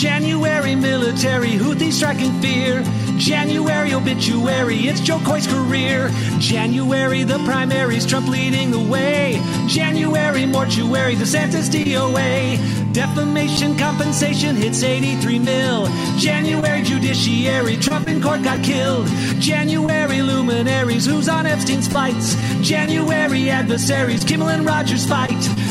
January military, Houthi striking fear. January obituary, it's Jo Koy's career. January the primaries, Trump leading the way. January mortuary, the Santos DOA. Defamation compensation hits 83 mil. January judiciary, Trump in court got killed. January luminaries, who's on Epstein's flights? January adversaries, Kimmel and Rodgers fight.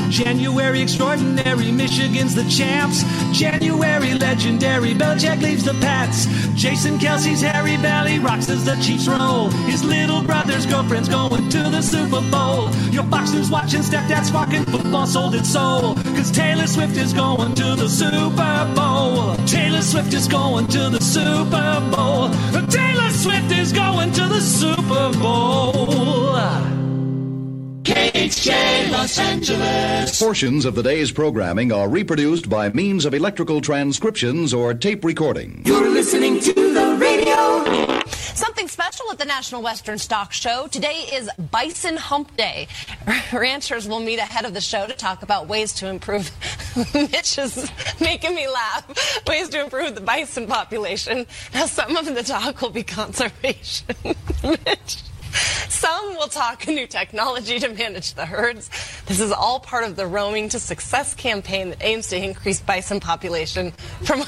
January extraordinary, Michigan's the champs. January legendary, Belichick leaves the Pats. Jason Kelce's Harry Valley rocks as the Chiefs roll. His little brother's girlfriend's going to the Super Bowl. Your Fox News watching stepdad's fucking football sold its soul. Cause Taylor Swift is going to the Super Bowl. Taylor Swift is going to the Super Bowl. Taylor Swift is going to the Super Bowl. KHJ Los Angeles. Portions of the day's programming are reproduced by means of electrical transcriptions or tape recording. You're listening to the. Something special at the National Western Stock Show. Today is Bison Hump Day. Ranchers will meet ahead of the show to talk about ways to improve. Mitch is making me laugh. Ways to improve the bison population. Now, some of the talk will be conservation. Mitch. Some will talk new technology to manage the herds. This is all part of the Roaming to Success campaign that aims to increase bison population from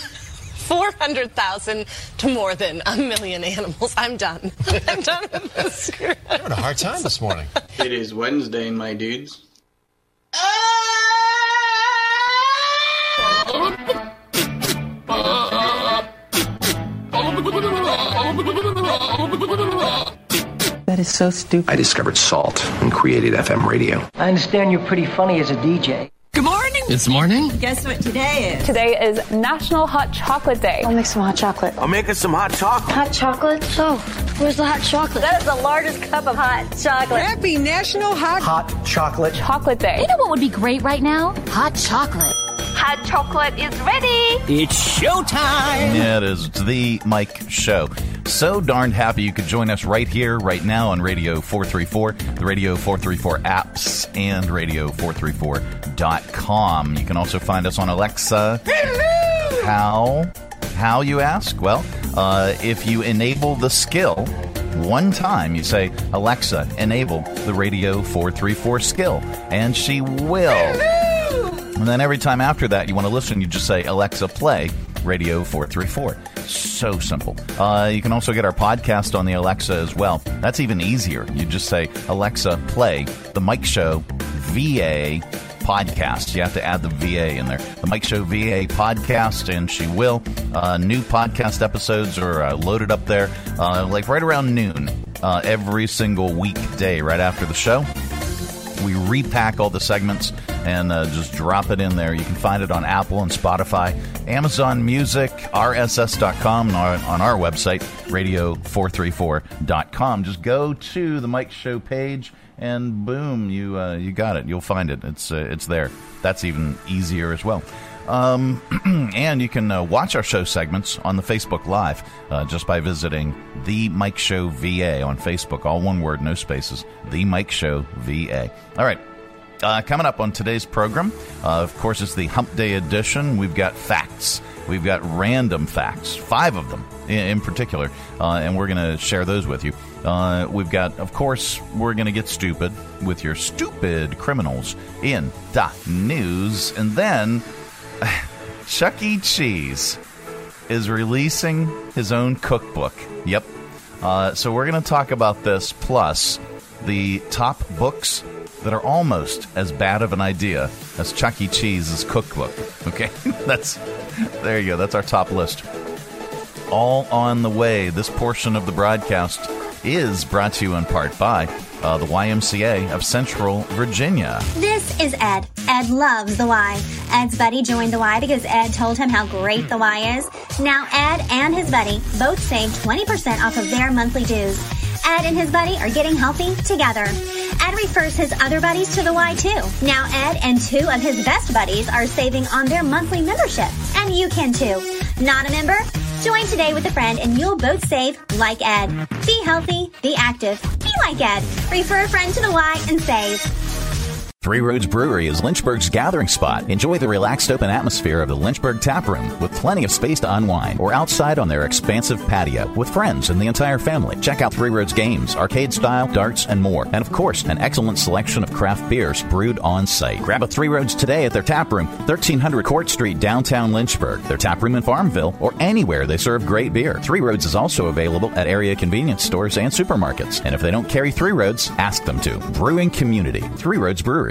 400,000 to more than a million animals. I'm done. I'm done with this. You're having a hard time this morning. It is Wednesday, my dudes. That is so stupid. I discovered salt and created FM radio. I understand you're pretty funny as a DJ. Good morning. It's morning. Guess what today is? Today is National Hot Chocolate Day. I'll make some hot chocolate. I'm making some hot chocolate. Hot chocolate? So, where's the hot chocolate? That is the largest cup of hot chocolate. Happy National Hot Hot Chocolate Chocolate Day. You know what would be great right now? Hot chocolate. Hot chocolate is ready. It's showtime. Yeah, it is. It's the Mike Show. So darned happy you could join us right here, right now on Radio 434, the Radio 434 apps, and Radio434.com. You can also find us on Alexa. Hello! How? How, you ask? Well, uh, if you enable the skill one time, you say, Alexa, enable the Radio 434 skill, and she will. Hello! And then every time after that you want to listen, you just say, Alexa, play Radio 434. So simple. Uh, you can also get our podcast on the Alexa as well. That's even easier. You just say, Alexa, play the Mike Show VA podcast. You have to add the VA in there. The Mike Show VA podcast, and she will. Uh, new podcast episodes are uh, loaded up there, uh, like right around noon uh, every single weekday, right after the show. We repack all the segments and uh, just drop it in there. You can find it on Apple and Spotify, Amazon Music, RSS.com, and on, on our website, radio434.com. Just go to the Mike Show page, and boom, you uh, you got it. You'll find it. It's uh, it's there. That's even easier as well. Um, and you can uh, watch our show segments on the Facebook Live uh, just by visiting The Mike Show VA on Facebook. All one word, no spaces. The Mike Show VA. All right. Uh, coming up on today's program, uh, of course, it's the Hump Day edition. We've got facts. We've got random facts, five of them in, in particular, uh, and we're going to share those with you. Uh, we've got, of course, we're going to get stupid with your stupid criminals in the news, and then Chuck E. Cheese is releasing his own cookbook. Yep. Uh, so we're going to talk about this, plus the top books that are almost as bad of an idea as Chuck E. Cheese's cookbook. Okay, that's there you go. That's our top list. All on the way. This portion of the broadcast is brought to you in part by uh, the YMCA of Central Virginia. This is Ed. Ed loves the Y. Ed's buddy joined the Y because Ed told him how great the Y is. Now Ed and his buddy both saved 20% off of their monthly dues. Ed and his buddy are getting healthy together. Ed refers his other buddies to the Y too. Now Ed and two of his best buddies are saving on their monthly membership. And you can too. Not a member? Join today with a friend and you'll both save like Ed. Be healthy, be active, be like Ed. Refer a friend to the Y and save. Three Roads Brewery is Lynchburg's gathering spot. Enjoy the relaxed open atmosphere of the Lynchburg Tap Room with plenty of space to unwind or outside on their expansive patio with friends and the entire family. Check out Three Roads games, arcade style, darts, and more. And of course, an excellent selection of craft beers brewed on site. Grab a Three Roads today at their tap room, 1300 Court Street, downtown Lynchburg, their tap room in Farmville, or anywhere they serve great beer. Three Roads is also available at area convenience stores and supermarkets. And if they don't carry Three Roads, ask them to. Brewing Community, Three Roads Brewery.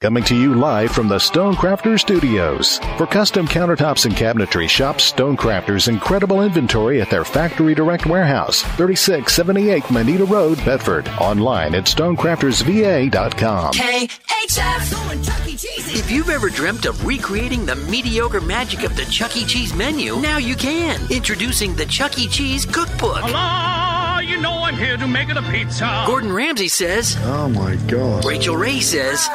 Coming to you live from the Stonecrafters Studios. For custom countertops and cabinetry, shop Stonecrafters' incredible inventory at their Factory Direct Warehouse, 3678 Moneta Road, Bedford. Online at stonecraftersva.com. KHF! If you've ever dreamt of recreating the mediocre magic of the Chuck E. Cheese menu, now you can. Introducing the Chuck E. Cheese Cookbook. Allah, you know I'm here to make it a pizza. Gordon Ramsay says. Oh my god. Rachael Ray says.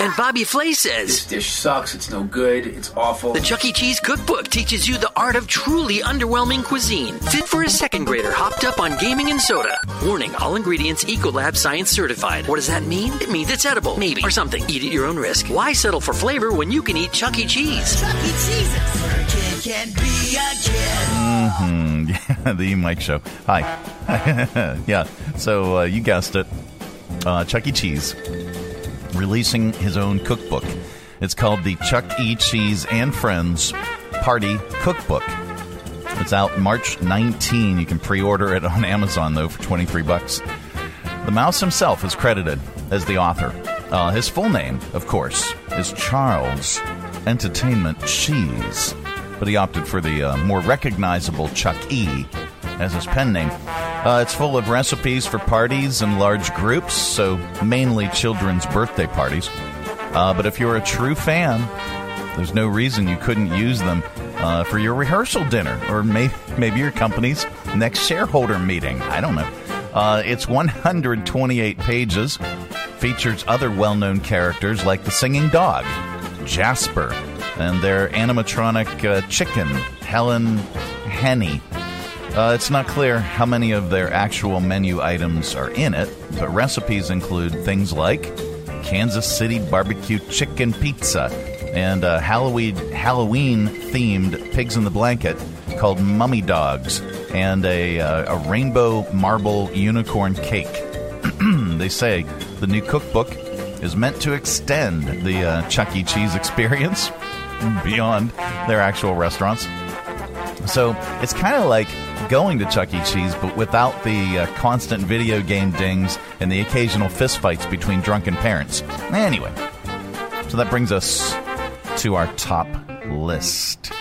And Bobby Flay says, This dish sucks. It's no good. It's awful. The Chuck E. Cheese Cookbook teaches you the art of truly underwhelming cuisine. Fit for a second grader hopped up on gaming and soda. Warning all ingredients Ecolab Science certified. What does that mean? It means it's edible. Maybe. Or something. Eat at your own risk. Why settle for flavor when you can eat Chuck E. Cheese? Chuck E. Cheese's. Where a kid can be a kid. Mm-hmm. Yeah, the Mike Show. Hi. yeah. So uh, you guessed it. Uh, Chuck E. Cheese releasing his own cookbook. It's called the Chuck E. Cheese and Friends Party Cookbook. It's out March 19. You can pre-order it on Amazon though for 23 bucks. The mouse himself is credited as the author. Uh, his full name, of course, is Charles Entertainment Cheese, but he opted for the uh, more recognizable Chuck E. as his pen name. Uh, it's full of recipes for parties and large groups, so mainly children's birthday parties. Uh, but if you're a true fan, there's no reason you couldn't use them uh, for your rehearsal dinner or may- maybe your company's next shareholder meeting. I don't know. Uh, it's 128 pages, features other well known characters like the singing dog, Jasper, and their animatronic uh, chicken, Helen Henny. Uh, it's not clear how many of their actual menu items are in it, but recipes include things like Kansas City barbecue chicken pizza and a Halloween Halloween themed pigs in the blanket called Mummy Dogs and a, uh, a rainbow marble unicorn cake. they say the new cookbook is meant to extend the uh, Chuck E. Cheese experience beyond their actual restaurants. So it's kind of like going to Chuck E. Cheese, but without the uh, constant video game dings and the occasional fistfights between drunken parents. Anyway, so that brings us to our top list.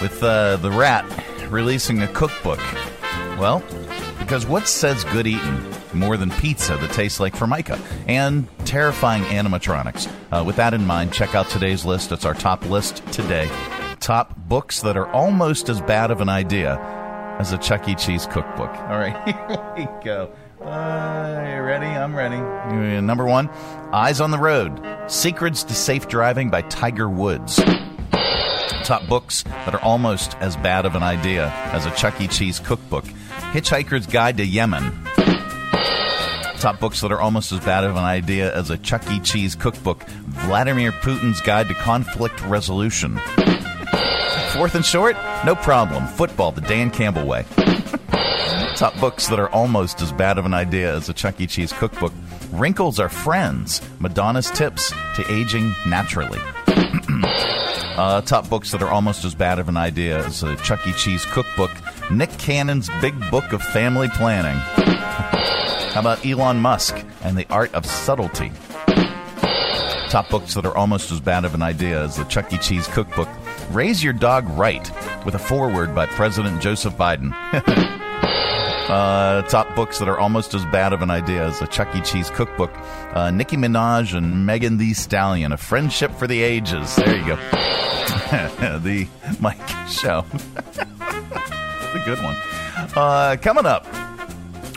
With uh, The Rat releasing a cookbook. Well, because what says good eating more than pizza that tastes like Formica and terrifying animatronics? Uh, with that in mind, check out today's list. It's our top list today. Top books that are almost as bad of an idea as a Chuck E. Cheese cookbook. All right, here we go. Uh, you ready? I'm ready. Uh, Number one, Eyes on the Road Secrets to Safe Driving by Tiger Woods. Top books that are almost as bad of an idea as a Chuck E. Cheese cookbook Hitchhiker's Guide to Yemen. Top books that are almost as bad of an idea as a Chuck E. Cheese cookbook Vladimir Putin's Guide to Conflict Resolution. Fourth and short, no problem. Football, the Dan Campbell way. Top books that are almost as bad of an idea as a Chuck E. Cheese cookbook. Wrinkles are friends. Madonna's tips to aging naturally. uh, top books that are almost as bad of an idea as a Chuck E. Cheese cookbook. Nick Cannon's Big Book of Family Planning. How about Elon Musk and the Art of Subtlety? Top books that are almost as bad of an idea as the Chuck E. Cheese cookbook. Raise Your Dog Right with a foreword by President Joseph Biden. Uh, top books that are almost as bad of an idea as a Chuck E. Cheese cookbook. Uh, Nicki Minaj and Megan Thee Stallion, A Friendship for the Ages. There you go. the Mike Show. A good one. Uh, coming up,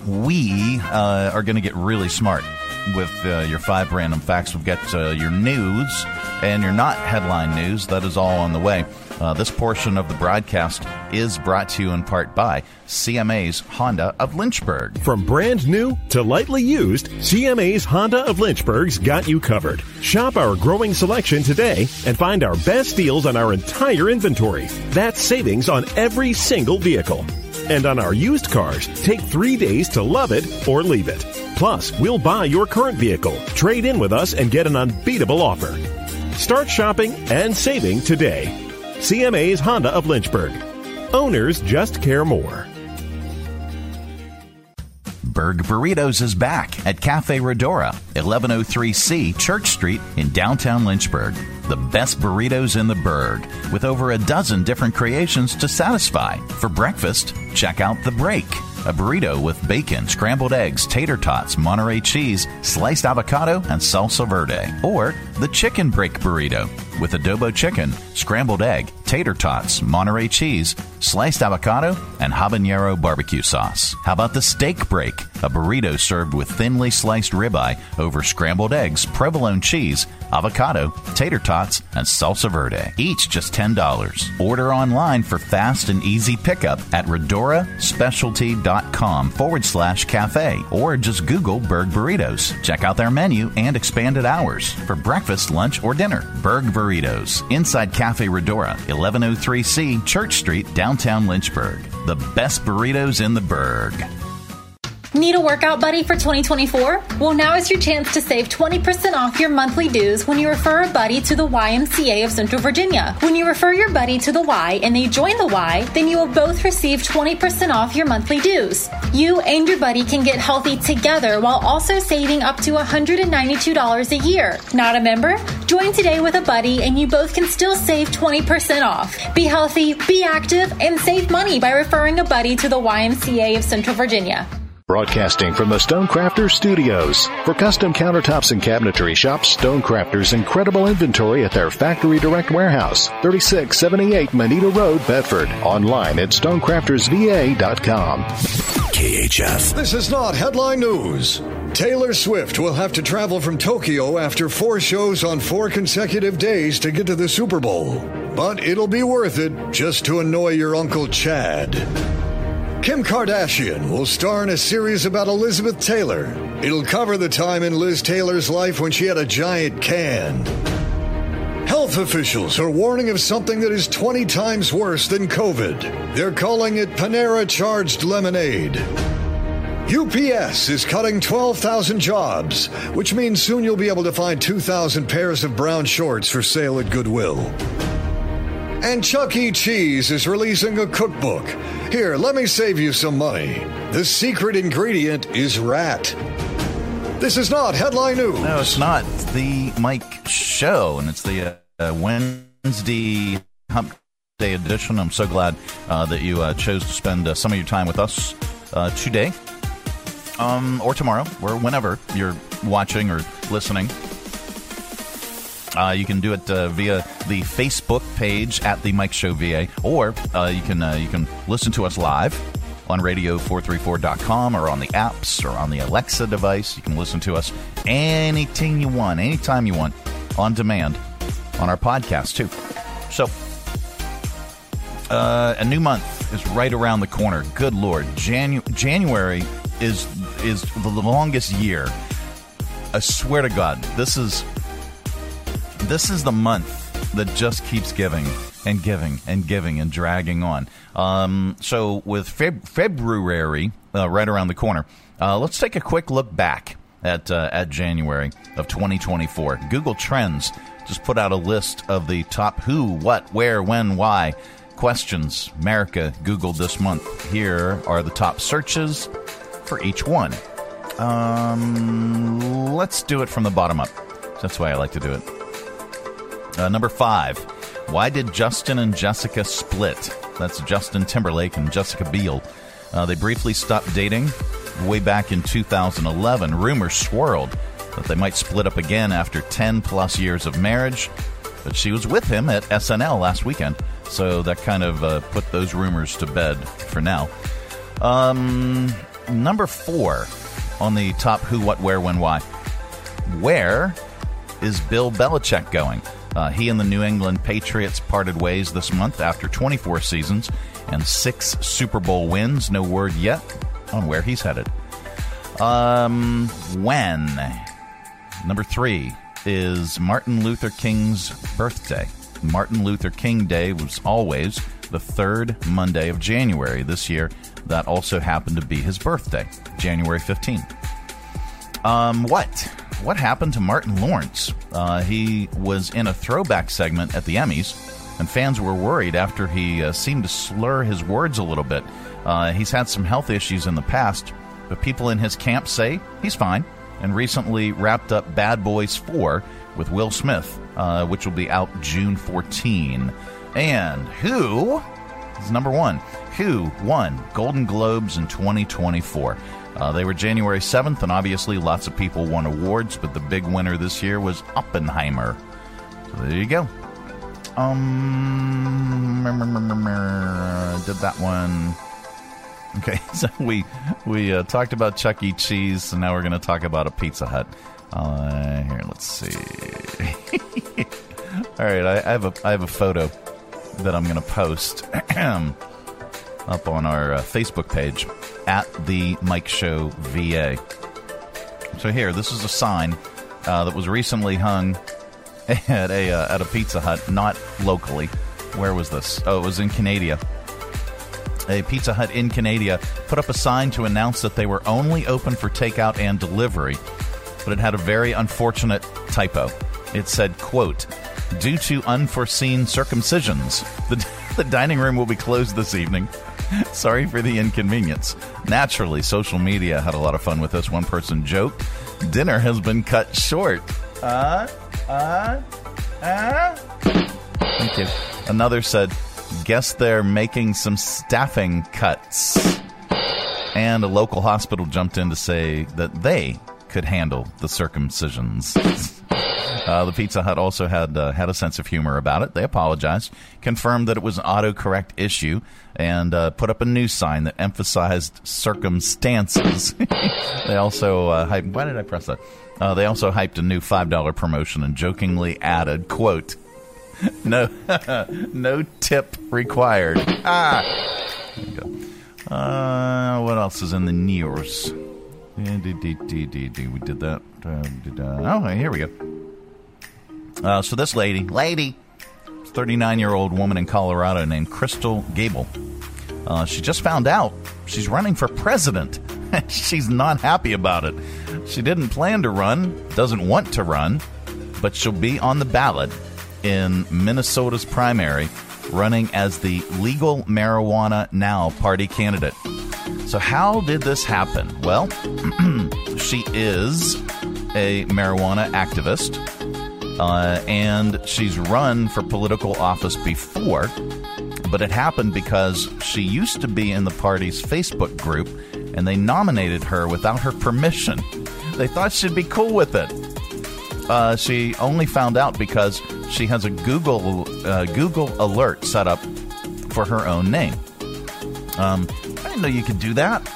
we uh, are going to get really smart with uh, your five random facts. We've got uh, your news and your not headline news. That is all on the way. Uh, this portion of the broadcast is brought to you in part by CMA's Honda of Lynchburg. From brand new to lightly used, CMA's Honda of Lynchburg's got you covered. Shop our growing selection today and find our best deals on our entire inventory. That's savings on every single vehicle. And on our used cars, take three days to love it or leave it. Plus, we'll buy your current vehicle, trade in with us, and get an unbeatable offer. Start shopping and saving today. CMA's Honda of Lynchburg. Owners just care more. Berg Burritos is back at Cafe Redora, 1103C Church Street in downtown Lynchburg. The best burritos in the Berg, with over a dozen different creations to satisfy. For breakfast, check out The Break, a burrito with bacon, scrambled eggs, tater tots, Monterey cheese, sliced avocado, and salsa verde. Or the Chicken Break Burrito, with adobo chicken, scrambled egg, tater tots, Monterey cheese, sliced avocado, and habanero barbecue sauce. How about the steak break? A burrito served with thinly sliced ribeye over scrambled eggs, provolone cheese, avocado, tater tots, and salsa verde. Each just $10. Order online for fast and easy pickup at redoraspecialty.com forward slash cafe or just Google Berg Burritos. Check out their menu and expanded hours for breakfast, lunch, or dinner. Berg Burritos inside Cafe Redora, 1103C Church Street, downtown Lynchburg. The best burritos in the Berg. Need a workout buddy for 2024? Well, now is your chance to save 20% off your monthly dues when you refer a buddy to the YMCA of Central Virginia. When you refer your buddy to the Y and they join the Y, then you will both receive 20% off your monthly dues. You and your buddy can get healthy together while also saving up to $192 a year. Not a member? Join today with a buddy and you both can still save 20% off. Be healthy, be active, and save money by referring a buddy to the YMCA of Central Virginia. Broadcasting from the Stonecrafters Studios. For custom countertops and cabinetry, shop Stonecrafters' incredible inventory at their Factory Direct Warehouse, 3678 Moneta Road, Bedford. Online at stonecraftersva.com. KHF. This is not headline news. Taylor Swift will have to travel from Tokyo after four shows on four consecutive days to get to the Super Bowl. But it'll be worth it just to annoy your Uncle Chad. Kim Kardashian will star in a series about Elizabeth Taylor. It'll cover the time in Liz Taylor's life when she had a giant can. Health officials are warning of something that is 20 times worse than COVID. They're calling it Panera Charged Lemonade. UPS is cutting 12,000 jobs, which means soon you'll be able to find 2,000 pairs of brown shorts for sale at Goodwill. And Chuck E. Cheese is releasing a cookbook. Here, let me save you some money. The secret ingredient is rat. This is not headline news. No, it's not. It's the Mike Show, and it's the uh, Wednesday Hump Day edition. I'm so glad uh, that you uh, chose to spend uh, some of your time with us uh, today, um, or tomorrow, or whenever you're watching or listening. Uh, you can do it uh, via the Facebook page at the Mike Show VA, or uh, you can uh, you can listen to us live on radio434.com or on the apps or on the Alexa device. You can listen to us anything you want, anytime you want, on demand on our podcast too. So, uh, a new month is right around the corner. Good Lord, Janu- January is is the longest year. I swear to God, this is this is the month that just keeps giving and giving and giving and dragging on. Um, so with Feb- February uh, right around the corner, uh, let's take a quick look back at uh, at January of 2024. Google Trends just put out a list of the top who, what, where, when, why questions America Googled this month. Here are the top searches for each one. Um, let's do it from the bottom up. That's way I like to do it. Uh, number five, why did Justin and Jessica split? That's Justin Timberlake and Jessica Biel. Uh, they briefly stopped dating way back in 2011. Rumors swirled that they might split up again after 10 plus years of marriage. But she was with him at SNL last weekend, so that kind of uh, put those rumors to bed for now. Um, number four on the top who, what, where, when, why. Where is Bill Belichick going? Uh, he and the New England Patriots parted ways this month after 24 seasons and six Super Bowl wins. No word yet on where he's headed. Um, when? Number three is Martin Luther King's birthday. Martin Luther King Day was always the third Monday of January. This year, that also happened to be his birthday, January 15th. Um, what? What happened to Martin Lawrence? Uh, he was in a throwback segment at the Emmys, and fans were worried after he uh, seemed to slur his words a little bit. Uh, he's had some health issues in the past, but people in his camp say he's fine, and recently wrapped up Bad Boys 4 with Will Smith, uh, which will be out June 14. And who is number one? Who won Golden Globes in 2024? Uh, they were January 7th, and obviously lots of people won awards, but the big winner this year was Oppenheimer. So there you go. Um, did that one. Okay, so we we uh, talked about Chuck E. Cheese, so now we're going to talk about a Pizza Hut. Uh, here, let's see. All right, I, I have a I have a photo that I'm going to post up on our uh, Facebook page at the Mike Show VA. So here, this is a sign uh, that was recently hung at a uh, at a Pizza Hut, not locally. Where was this? Oh, it was in Canada. A Pizza Hut in Canada put up a sign to announce that they were only open for takeout and delivery, but it had a very unfortunate typo. It said, "quote Due to unforeseen circumcisions, the, the dining room will be closed this evening." Sorry for the inconvenience. Naturally, social media had a lot of fun with this. One person joked, "Dinner has been cut short." Uh, uh, uh. Thank you. Another said, "Guess they're making some staffing cuts." And a local hospital jumped in to say that they could handle the circumcisions. Uh, the Pizza Hut also had uh, had a sense of humor about it. They apologized, confirmed that it was an autocorrect issue, and uh, put up a new sign that emphasized circumstances. they also uh, hyped. Why did I press that? Uh, they also hyped a new five dollar promotion and jokingly added, "quote No, no tip required." Ah. Uh, what else is in the news? We did that. Oh, here we go. Uh, so this lady, lady, 39 year old woman in Colorado named Krystal Gabel. Uh, she just found out she's running for president. she's not happy about it. She didn't plan to run, doesn't want to run, but she'll be on the ballot in Minnesota's primary, running as the Legal Marijuana Now party candidate. So, how did this happen? Well, she is a marijuana activist uh, and she's run for political office before, but it happened because she used to be in the party's Facebook group and they nominated her without her permission. They thought she'd be cool with it. Uh, she only found out because she has a Google uh, Google alert set up for her own name. Um, I didn't know you could do that.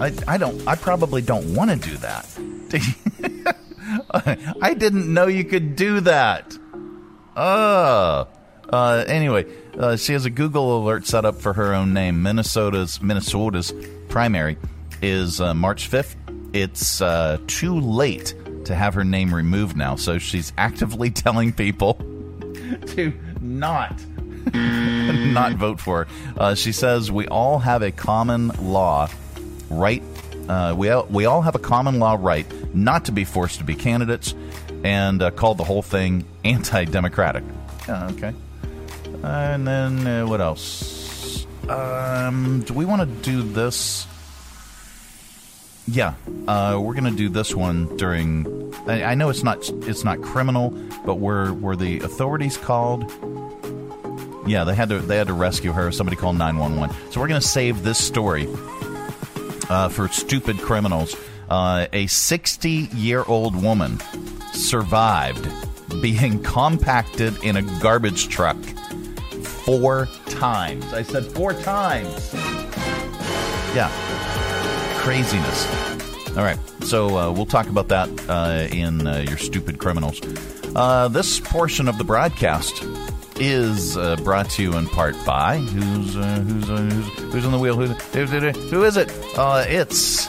I, I don't. I probably don't want to do that. I didn't know you could do that. Oh. Uh, anyway, uh, she has a Google alert set up for her own name. Minnesota's Minnesota's primary is uh, March 5th. It's uh, too late to have her name removed now, so she's actively telling people to not not vote for her. Uh, she says we all have a common law right uh, we, all, we all have a common law right not to be forced to be candidates and uh, called the whole thing anti democratic. Uh, okay. and then uh, what else? Um, do we want to do this? Yeah, uh, we're going to do this one during. I, I, know it's not it's not criminal, but were were the authorities called? Yeah, they had to they had to rescue her. Somebody called nine one one. So we're going to save this story uh, for stupid criminals. Uh, a sixty year old woman survived being compacted in a garbage truck four times. I said four times. Yeah, craziness. All right, so uh, we'll talk about that uh, in uh, your stupid criminals. Uh, this portion of the broadcast is uh, brought to you in part by who's uh, who's, uh, who's who's on the wheel? Who, who, who, is it? Uh, it's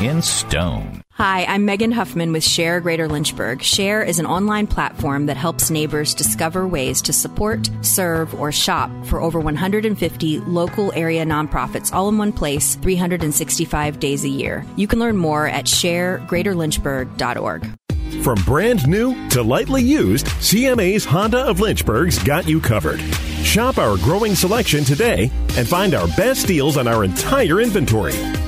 in stone. Hi, I'm Megan Huffman with Share Greater Lynchburg. Share is an online platform that helps neighbors discover ways to support, serve, or shop for over 150 local area nonprofits all in one place 365 days a year. You can learn more at sharegreaterlynchburg.org. From brand new to lightly used, CMA's Honda of Lynchburg's got you covered. Shop our growing selection today and find our best deals on our entire inventory.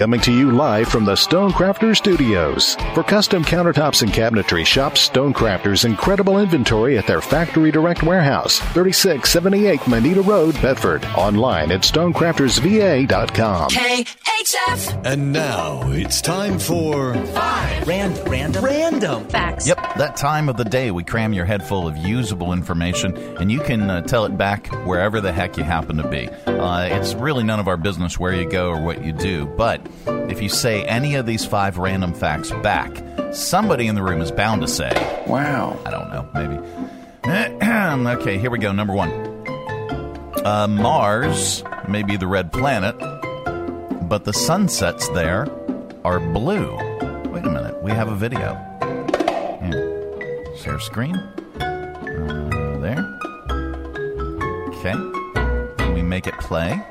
Coming to you live from the Stonecrafters Studios. For custom countertops and cabinetry, shop Stonecrafters' incredible inventory at their Factory Direct Warehouse, 3678 Moneta Road, Bedford. Online at stonecraftersva.com. KHF. And now it's time for Five. Random. Random. Random. Facts. Yep, that time of the day we cram your head full of usable information, and you can uh, tell it back wherever the heck you happen to be. Uh, it's really none of our business where you go or what you do, but if you say any of these five random facts back, somebody in the room is bound to say, Wow. I don't know, maybe. okay, here we go. Number one uh, Mars may be the red planet, but the sunsets there are blue. Wait a minute, we have a video. Here. Share screen. Uh, there. Okay. Can we make it play?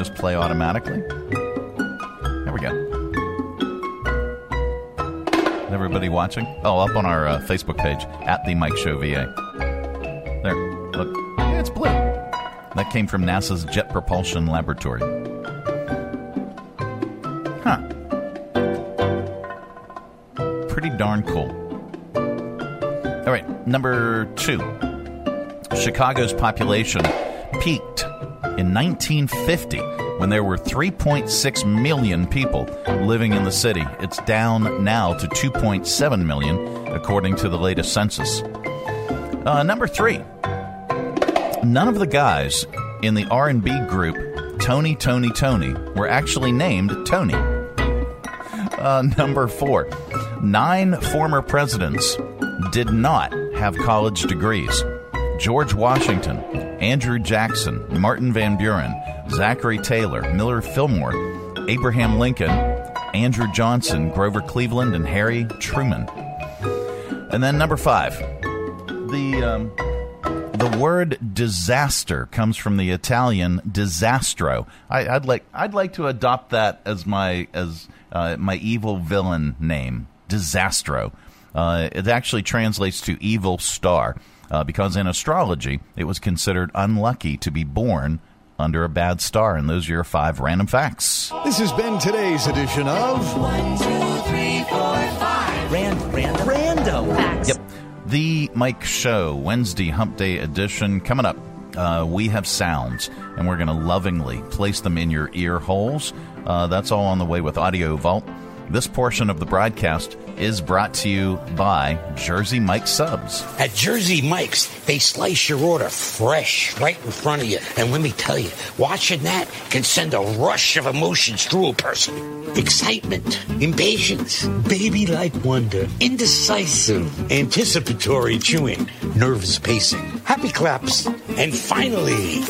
Just play automatically? There we go. Everybody watching? Oh, up on our uh, Facebook page at the Mike Show VA. There, look, yeah, it's blue. That came from NASA's Jet Propulsion Laboratory. Huh. Pretty darn cool. All right, number two. Chicago's population peaked in 1950 when there were 3.6 million people living in the city. It's down now to 2.7 million, according to the latest census. Uh, number three. None of the guys in the R&B group Tony! Toni! Toné! were actually named Tony. Uh, number four. Nine former presidents did not have college degrees. George Washington, Andrew Jackson, Martin Van Buren, Zachary Taylor, Millard Fillmore, Abraham Lincoln, Andrew Johnson, Grover Cleveland, and Harry Truman. And then number five, the um, the word disaster comes from the Italian disastro. I, would like I'd like to adopt that as my as uh, my evil villain name, disastro. Uh, it actually translates to evil star uh, because in astrology it was considered unlucky to be born under a bad star. And those are your five random facts. This has been today's edition of One, two, three, four, five. Random. Random. Random. Facts. Yep. The Mike Show, Wednesday Hump Day edition. Coming up, uh, we have sounds, and we're going to lovingly place them in your ear holes. Uh, that's all on the way with Audio Vault. This portion of the broadcast is brought to you by Jersey Mike Subs. At Jersey Mike's, they slice your order fresh right in front of you. And let me tell you, watching that can send a rush of emotions through a person. excitement, impatience, baby like wonder, indecisive, anticipatory chewing, nervous pacing, happy claps, and finally,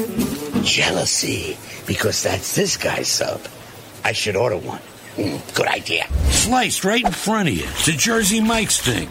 jealousy, because that's this guy's sub. I should order one. Mm, good idea. Sliced right in front of you. It's a Jersey Mike's thing.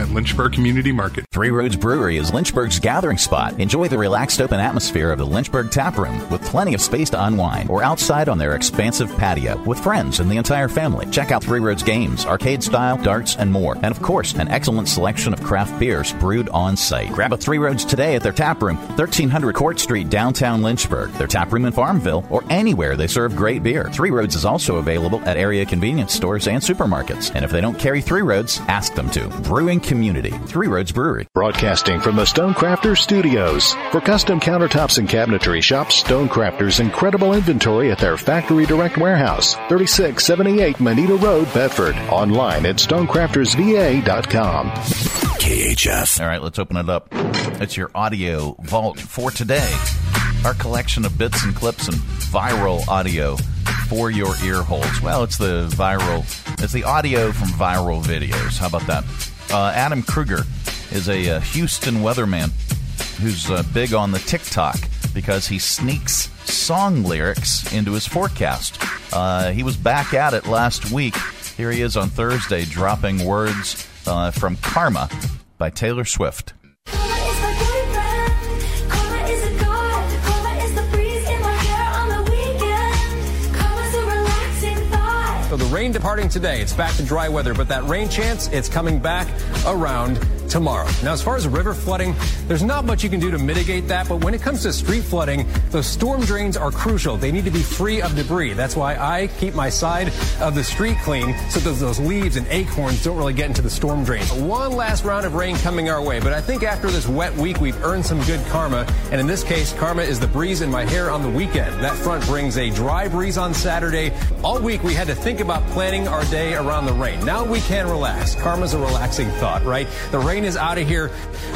at Lynchburg Community Market. Three Roads Brewery is Lynchburg's gathering spot. Enjoy the relaxed open atmosphere of the Lynchburg Tap Room with plenty of space to unwind or outside on their expansive patio with friends and the entire family. Check out Three Roads games, arcade style, darts, and more. And of course, an excellent selection of craft beers brewed on site. Grab a Three Roads today at their tap room, 1300 Court Street, downtown Lynchburg, their tap room in Farmville, or anywhere they serve great beer. Three Roads is also available at area convenience stores and supermarkets. And if they don't carry Three Roads, ask them to. Brewing Community, Three Roads Brewery. Broadcasting from the Stonecrafters Studios. For custom countertops and cabinetry, shop Stonecrafters' incredible inventory at their Factory Direct Warehouse, 3678 Moneta Road, Bedford. Online at stonecraftersva.com. KHF. All right, let's open it up. It's your audio vault for today. Our collection of bits and clips and viral audio for your ear holes. Well, it's the viral, it's the audio from viral videos. How about that? Uh, Adam Krueger is a uh, Houston weatherman who's uh, big on the TikTok because he sneaks song lyrics into his forecast. Uh, he was back at it last week. Here he is on Thursday dropping words uh, from Karma by Taylor Swift. Rain departing today, it's back to dry weather, but that rain chance, it's coming back around tomorrow. Now, as far as river flooding, there's not much you can do to mitigate that, but when it comes to street flooding, those storm drains are crucial. They need to be free of debris. That's why I keep my side of the street clean so that those leaves and acorns don't really get into the storm drains. One last round of rain coming our way, but I think after this wet week, we've earned some good karma, and in this case, karma is the breeze in my hair on the weekend. That front brings a dry breeze on Saturday. All week, we had to think about planning our day around the rain. Now we can relax. Karma's a relaxing thought, right? The rain is out of here.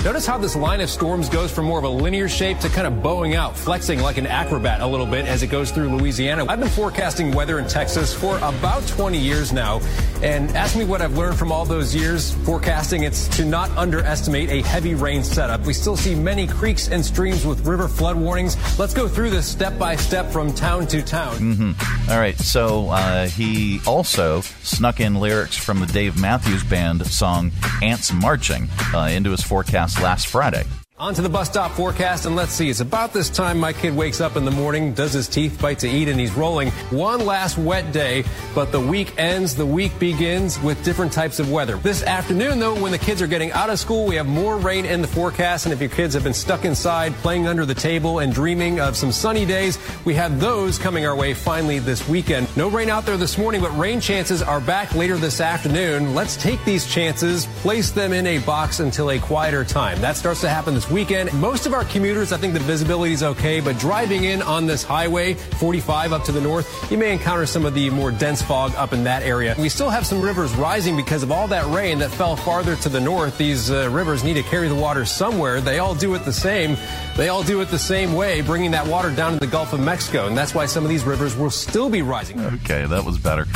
Notice how this line of storms goes from more of a linear shape to kind of bowing out, flexing like an acrobat a little bit as it goes through Louisiana. I've been forecasting weather in Texas for about 20 years now. And ask me what I've learned from all those years forecasting. It's to not underestimate a heavy rain setup. We still see many creeks and streams with river flood warnings. Let's go through this step by step from town to town. Mm-hmm. All right. So uh, he also snuck in lyrics from the Dave Matthews Band song Ants Marching uh, into his forecast last Friday. On to the bus stop forecast, and let's see. It's about this time my kid wakes up in the morning, does his teeth bite to eat, and he's rolling. One last wet day, but the week ends, the week begins with different types of weather. This afternoon, though, when the kids are getting out of school, we have more rain in the forecast, and if your kids have been stuck inside, playing under the table, and dreaming of some sunny days, we have those coming our way finally this weekend. No rain out there this morning, but rain chances are back later this afternoon. Let's take these chances, place them in a box until a quieter time. That starts to happen this weekend. Most of our commuters, I think the visibility is okay, but driving in on this highway, 45 up to the north, you may encounter some of the more dense fog up in that area. We still have some rivers rising because of all that rain that fell farther to the north. These uh, rivers need to carry the water somewhere. They all do it the same. They all do it the same way, bringing that water down to the Gulf of Mexico. And that's why some of these rivers will still be rising. Okay, that was better.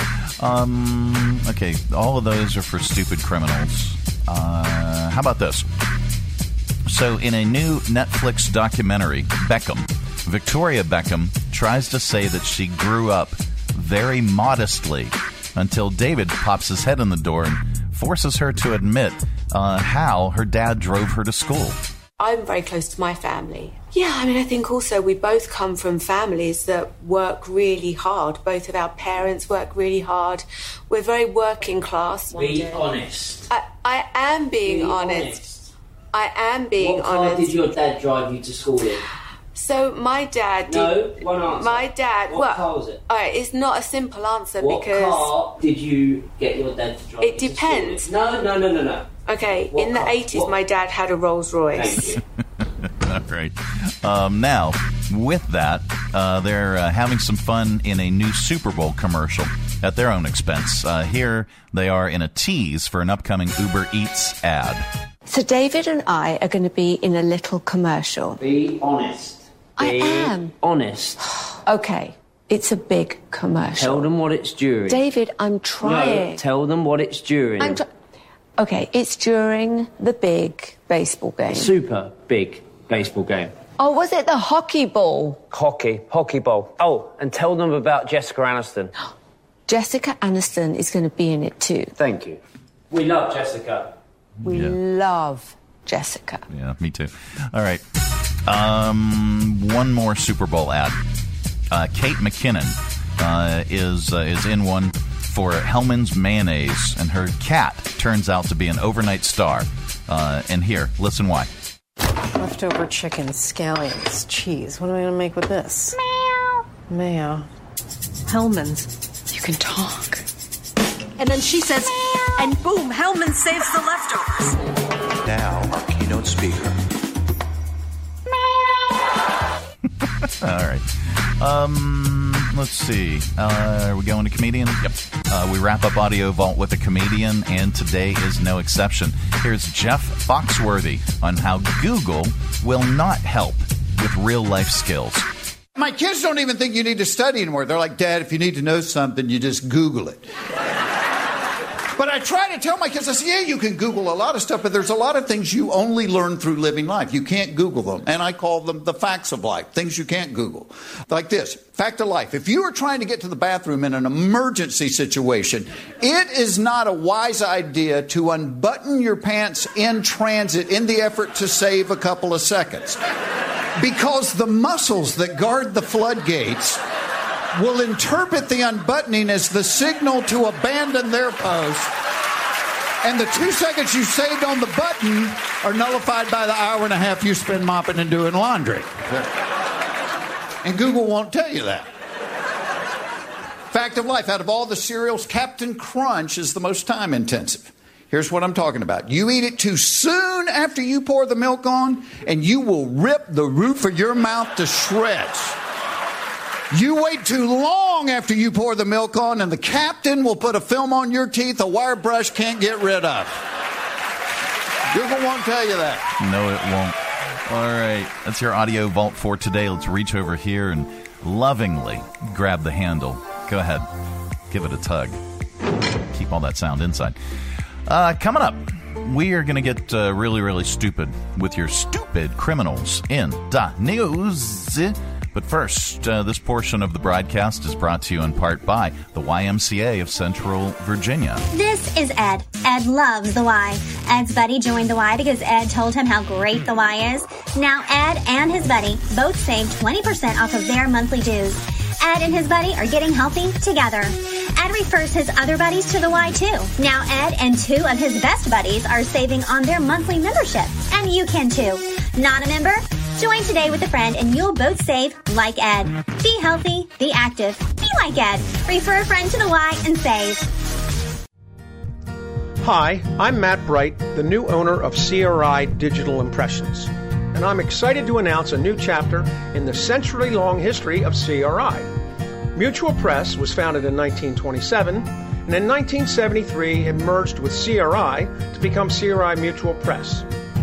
Um, okay, all of those are for stupid criminals. Uh, how about this? So, in a new Netflix documentary, Beckham, Victoria Beckham tries to say that she grew up very modestly until David pops his head in the door and forces her to admit uh, how her dad drove her to school. I'm very close to my family. Yeah, I mean, I think also we both come from families that work really hard. Both of our parents work really hard. We're very working class. Be honest. I, I am being Be honest. honest. I am being what car did your dad drive you to school in? So my dad did. No, one answer. My dad. What well, car was it? All right, it's not a simple answer What because car did you get your dad to drive? it you to school depends. in? No, no, no, no, no. Okay, What in the eighties, my dad had a Rolls Royce. Thank you. All right. Um, now, with that, uh, they're uh, having some fun in a new Super Bowl commercial at their own expense. Uh, here, they are in a tease for an upcoming Uber Eats ad. So David and I are going to be in a little commercial. Be honest. I Be am. honest. Okay, it's a big commercial. Tell them what it's during. David, I'm No, trying. tell them what it's during. I'm tr- okay, it's during the big baseball game. Super big baseball game. Oh, was it the hockey ball? Hockey, hockey ball. Oh, and tell them about Jessica Aniston. Jessica Aniston is going to be in it too. Thank you. We love Jessica. We love Jessica. Yeah, me too. All right. Um, one more Super Bowl ad. Uh, Kate McKinnon uh, is uh, is in one for Hellmann's mayonnaise, and her cat turns out to be an overnight star. Uh, and here, listen why. Leftover chicken, scallions, cheese. What am I going to make with this? Mayo. Mayo. Hellmann's. You can talk. And then she says, and boom, Hellmann saves the leftovers. Now, our keynote speaker. All right. Um, let's see. Uh, are we going to comedian? Yep. Uh, we wrap up AudioVault with a comedian, and today is no exception. Here's Jeff Foxworthy on how Google will not help with real life skills. My kids don't even think you need to study anymore. They're like, Dad, if you need to know something, you just Google it. But I try to tell my kids, I say, yeah, you can Google a lot of stuff, but there's a lot of things you only learn through living life. You can't Google them. And I call them the facts of life, things you can't Google. Like this fact of life. If you are trying to get to the bathroom in an emergency situation, it is not a wise idea to unbutton your pants in transit in the effort to save a couple of seconds. Because the muscles that guard the floodgates will interpret the unbuttoning as the signal to abandon their post. And the two seconds you saved on the button are nullified by the hour and a half you spend mopping and doing laundry. And Google won't tell you that. Fact of life out of all the cereals, Cap'n Crunch is the most time intensive. Here's what I'm talking about. You eat it too soon after you pour the milk on, and you will rip the roof of your mouth to shreds. You wait too long after you pour the milk on, and the captain will put a film on your teeth a wire brush can't get rid of. Google won't tell you that. No, it won't. All right. That's your AudioVault for today. Let's reach over here and lovingly grab the handle. Go ahead. Give it a tug. Keep all that sound inside. Uh, coming up, we are going to get uh, really, really stupid with your stupid criminals in the news. But first, uh, this portion of the broadcast is brought to you in part by the YMCA of Central Virginia. This is Ed. Ed loves the Y. Ed's buddy joined the Y because Ed told him how great the Y is. Now Ed and his buddy both saved 20% off of their monthly dues. Ed and his buddy are getting healthy together. Ed refers his other buddies to the Y too. Now Ed and two of his best buddies are saving on their monthly membership. And you can too. Not a member? Join today with a friend and you'll both save like Ed. Be healthy, be active, be like Ed. Refer a friend to the Y and save. Hi, I'm Matt Bright, the new owner of CRI Digital Impressions, and I'm excited to announce a new chapter in the century long history of CRI. Mutual Press was founded in 1927, and in 1973 it merged with CRI to become CRI Mutual Press.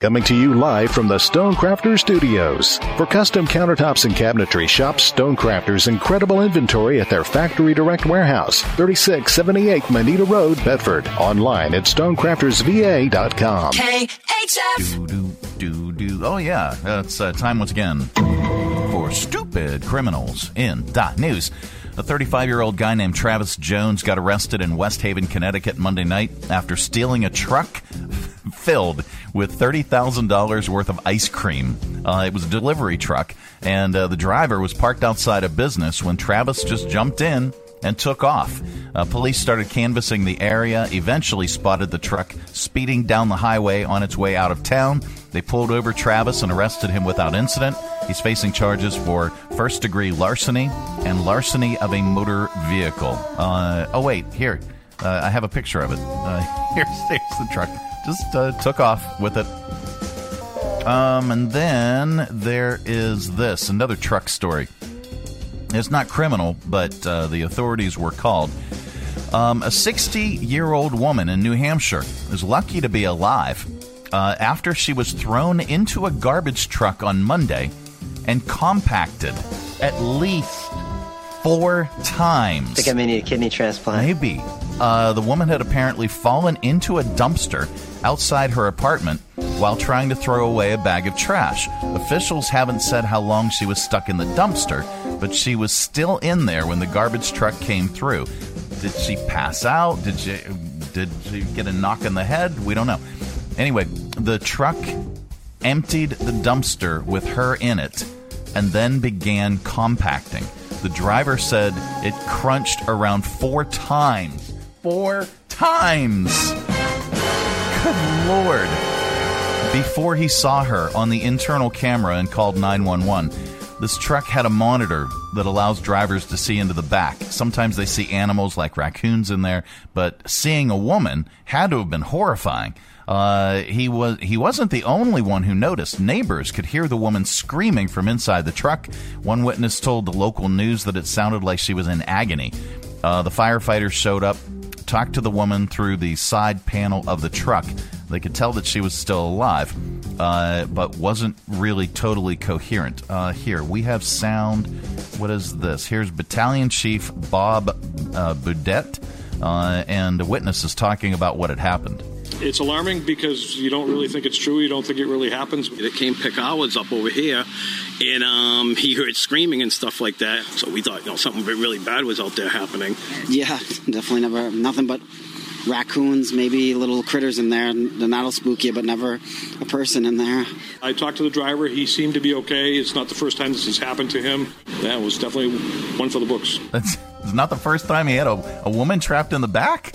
Coming to you live from the Stonecrafters Studios. For custom countertops and cabinetry, shop Stonecrafters' incredible inventory at their factory direct warehouse, 3678 Moneta Road, Bedford. Online at stonecraftersva.com. KHF. Do, do, do. Oh, yeah. Uh, it's uh, time once again for Stupid Criminals in Dot News. A 35 year old guy named Travis Jones got arrested in West Haven, Connecticut Monday night after stealing a truck filled with $30,000 worth of ice cream. Uh, it was a delivery truck, and uh, the driver was parked outside a business when Travis just jumped in and took off. Uh, police started canvassing the area, eventually spotted the truck speeding down the highway on its way out of town. They pulled over Travis and arrested him without incident. He's facing charges for first degree larceny and larceny of a motor vehicle. Uh, oh, wait, here. Uh, I have a picture of it. Uh, here's, here's the truck. Just uh, took off with it. Um, and then there is this another truck story. It's not criminal, but uh, the authorities were called. Um, a 60 year old woman in New Hampshire is lucky to be alive uh, after she was thrown into a garbage truck on Monday and compacted at least four times. think I may need a kidney transplant. Maybe. Uh, the woman had apparently fallen into a dumpster outside her apartment while trying to throw away a bag of trash. Officials haven't said how long she was stuck in the dumpster, but she was still in there when the garbage truck came through. Did she pass out? Did she did she get a knock in the head? We don't know. Anyway, the truck emptied the dumpster with her in it and then began compacting. The driver said it crunched around four times. Four times! Good lord. Before he saw her on the internal camera and called 911, this truck had a monitor that allows drivers to see into the back. Sometimes they see animals like raccoons in there, but seeing a woman had to have been horrifying. Uh, he was he wasn't the only one who noticed. Neighbors could hear the woman screaming from inside the truck. One witness told the local news that it sounded like she was in agony. Uh, the firefighters showed up, talked to the woman through the side panel of the truck. They could tell that she was still alive, uh, but wasn't really totally coherent. Uh, here we have sound. What is this? Here's Battalion Chief Bob uh, Boudet, uh, and a witness is talking about what had happened. It's alarming because you don't really think it's true. You don't think it really happens. It came pick ours up over here, and um, he heard screaming and stuff like that. So we thought, you know, something really bad was out there happening. Yeah, definitely never nothing but raccoons, maybe little critters in there, and that'll spook you, but never a person in there. I talked to the driver. He seemed to be okay. It's not the first time this has happened to him. That was definitely one for the books. That's it's not the first time he had a, a woman trapped in the back.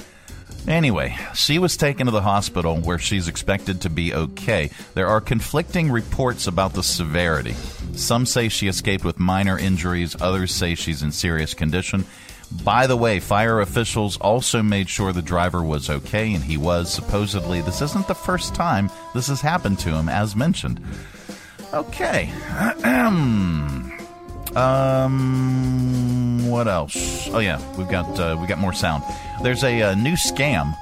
Anyway, she was taken to the hospital where she's expected to be okay. There are conflicting reports about the severity. Some say she escaped with minor injuries, others say she's in serious condition. By the way, fire officials also made sure the driver was okay, and he was. Supposedly, this isn't the first time this has happened to him, as mentioned. Okay. um, what else? Oh yeah, we've got uh, we got more sound. There's a, uh new scam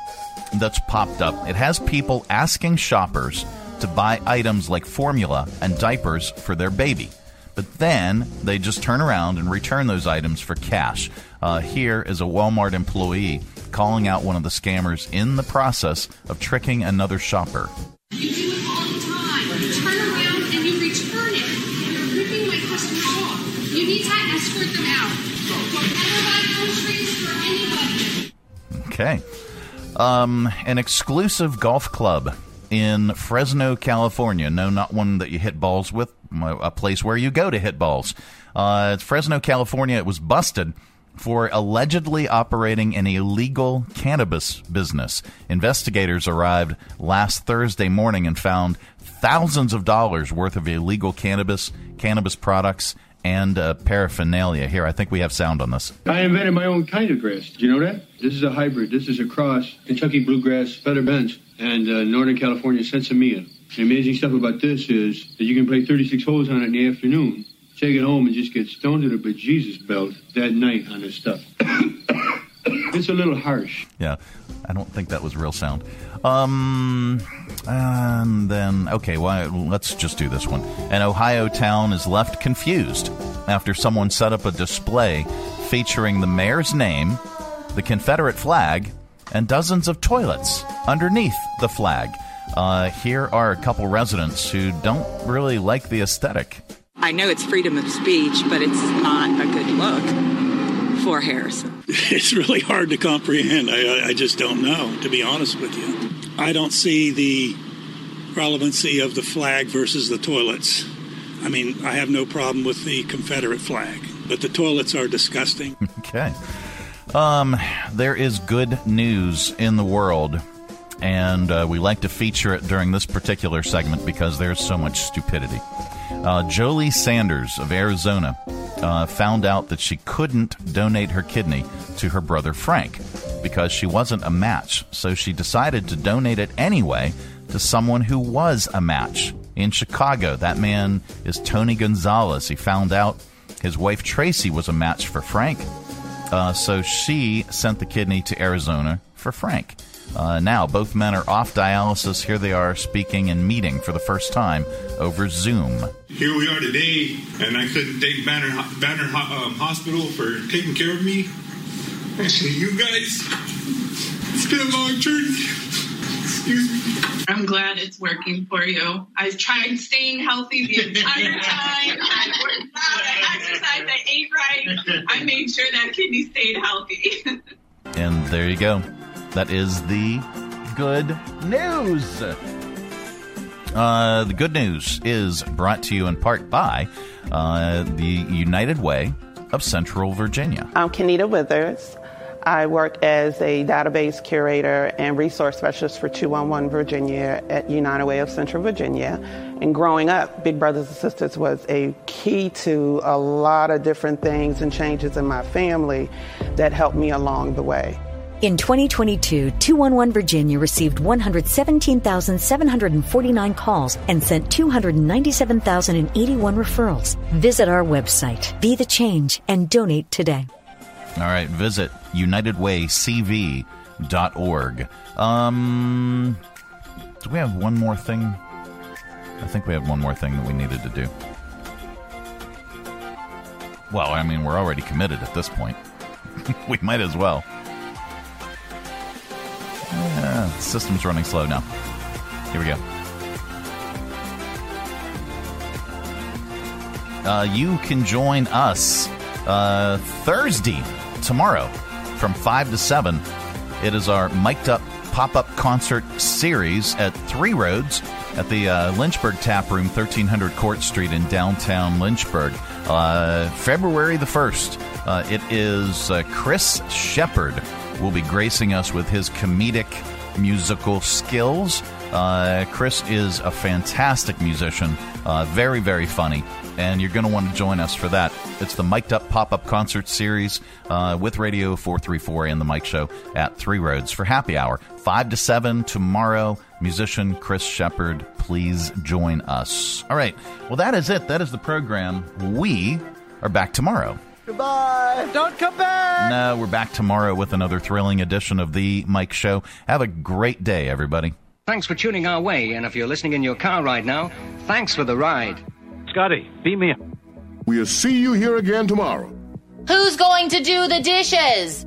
that's popped up. It has people asking shoppers to buy items like formula and diapers for their baby. But then they just turn around and return those items for cash. Uh, here is a Walmart employee calling out one of the scammers in the process of tricking another shopper. Okay. Um, an exclusive golf club in Fresno, California. No, not one that you hit balls with, a place where you go to hit balls. Uh, it's Fresno, California. It was busted for allegedly operating an illegal cannabis business. Investigators arrived last Thursday morning and found thousands of dollars worth of illegal cannabis, cannabis products, and uh, paraphernalia. Here, I think we have sound on this. I invented my own kind of grass. Do you know that? This is a hybrid. This is a cross. Kentucky bluegrass, featherbed bent, and uh, Northern California sinsemilla. The amazing stuff about this is that you can play 36 holes on it in the afternoon, take it home, and just get stoned to the bejesus belt that night on this stuff. it's a little harsh. Yeah, I don't think that was real sound. Um, and then okay, well, let's just do this one. An Ohio town is left confused after someone set up a display featuring the mayor's name, the Confederate flag, and dozens of toilets underneath the flag. Uh, here are a couple residents who don't really like the aesthetic. I know it's freedom of speech, but it's not a good look for Harrison. It's really hard to comprehend. I, I just don't know, to be honest with you. I don't see the relevancy of the flag versus the toilets. I mean, I have no problem with the Confederate flag, but the toilets are disgusting. Okay. Um, there is good news in the world, and uh, we like to feature it during this particular segment because there's so much stupidity. Uh, Jolie Sanders of Arizona uh, found out that she couldn't donate her kidney to her brother Frank because she wasn't a match, so she decided to donate it anyway to someone who was a match in Chicago. That man is Tony Gonzalez. He found out his wife Tracy was a match for Frank, uh, so she sent the kidney to Arizona for Frank. Uh, now, both men are off dialysis. Here they are speaking and meeting for the first time over Zoom. Here we are today, and I couldn't thank Banner, Banner um, Hospital for taking care of me. Actually, you guys, it's been a long journey. Excuse me. I'm glad it's working for you. I've tried staying healthy the entire time. I worked out, I exercised, I ate right. I made sure that kidney stayed healthy. and there you go. That is the good news. Uh, the good news is brought to you in part by uh, the United Way of Central Virginia. I'm Kenita Withers. I work as a database curator and resource specialist for 211 Virginia at United Way of Central Virginia. And growing up, Big Brothers and Sisters was a key to a lot of different things and changes in my family that helped me along the way. In 2022, 211 Virginia received 117,749 calls and sent 297,081 referrals. Visit our website, Be the Change, and donate today. All right, visit unitedwaycv.org. Um, do we have one more thing? I think we have one more thing that we needed to do. Well, I mean, we're already committed at this point. we might as well. The system's running slow now. Here we go. Uh, you can join us uh, Thursday, tomorrow, from 5 to 7. It is our mic'd up pop up concert series at Three Roads at the uh, Lynchburg Tap Room, 1300 Court Street in downtown Lynchburg. Uh, February the 1st. Uh, it is uh, Chris Shepard will be gracing us with his comedic musical skills. Uh, Chris is a fantastic musician, uh, very, very funny, and you're going to want to join us for that. It's the Mic'd Up Pop Up Concert Series uh, with Radio 434 and the Mike Show at Three Roads for happy hour. 5 to 7 tomorrow. Musician Chris Shepard, please join us. All right. Well, that is it. That is the program. We are back tomorrow. Goodbye. Don't come back. No, we're back tomorrow with another thrilling edition of The Mike Show. Have a great day, everybody. Thanks for tuning our way, and if you're listening in your car right now, thanks for the ride. Scotty, beat me up. We'll see you here again tomorrow. Who's going to do the dishes?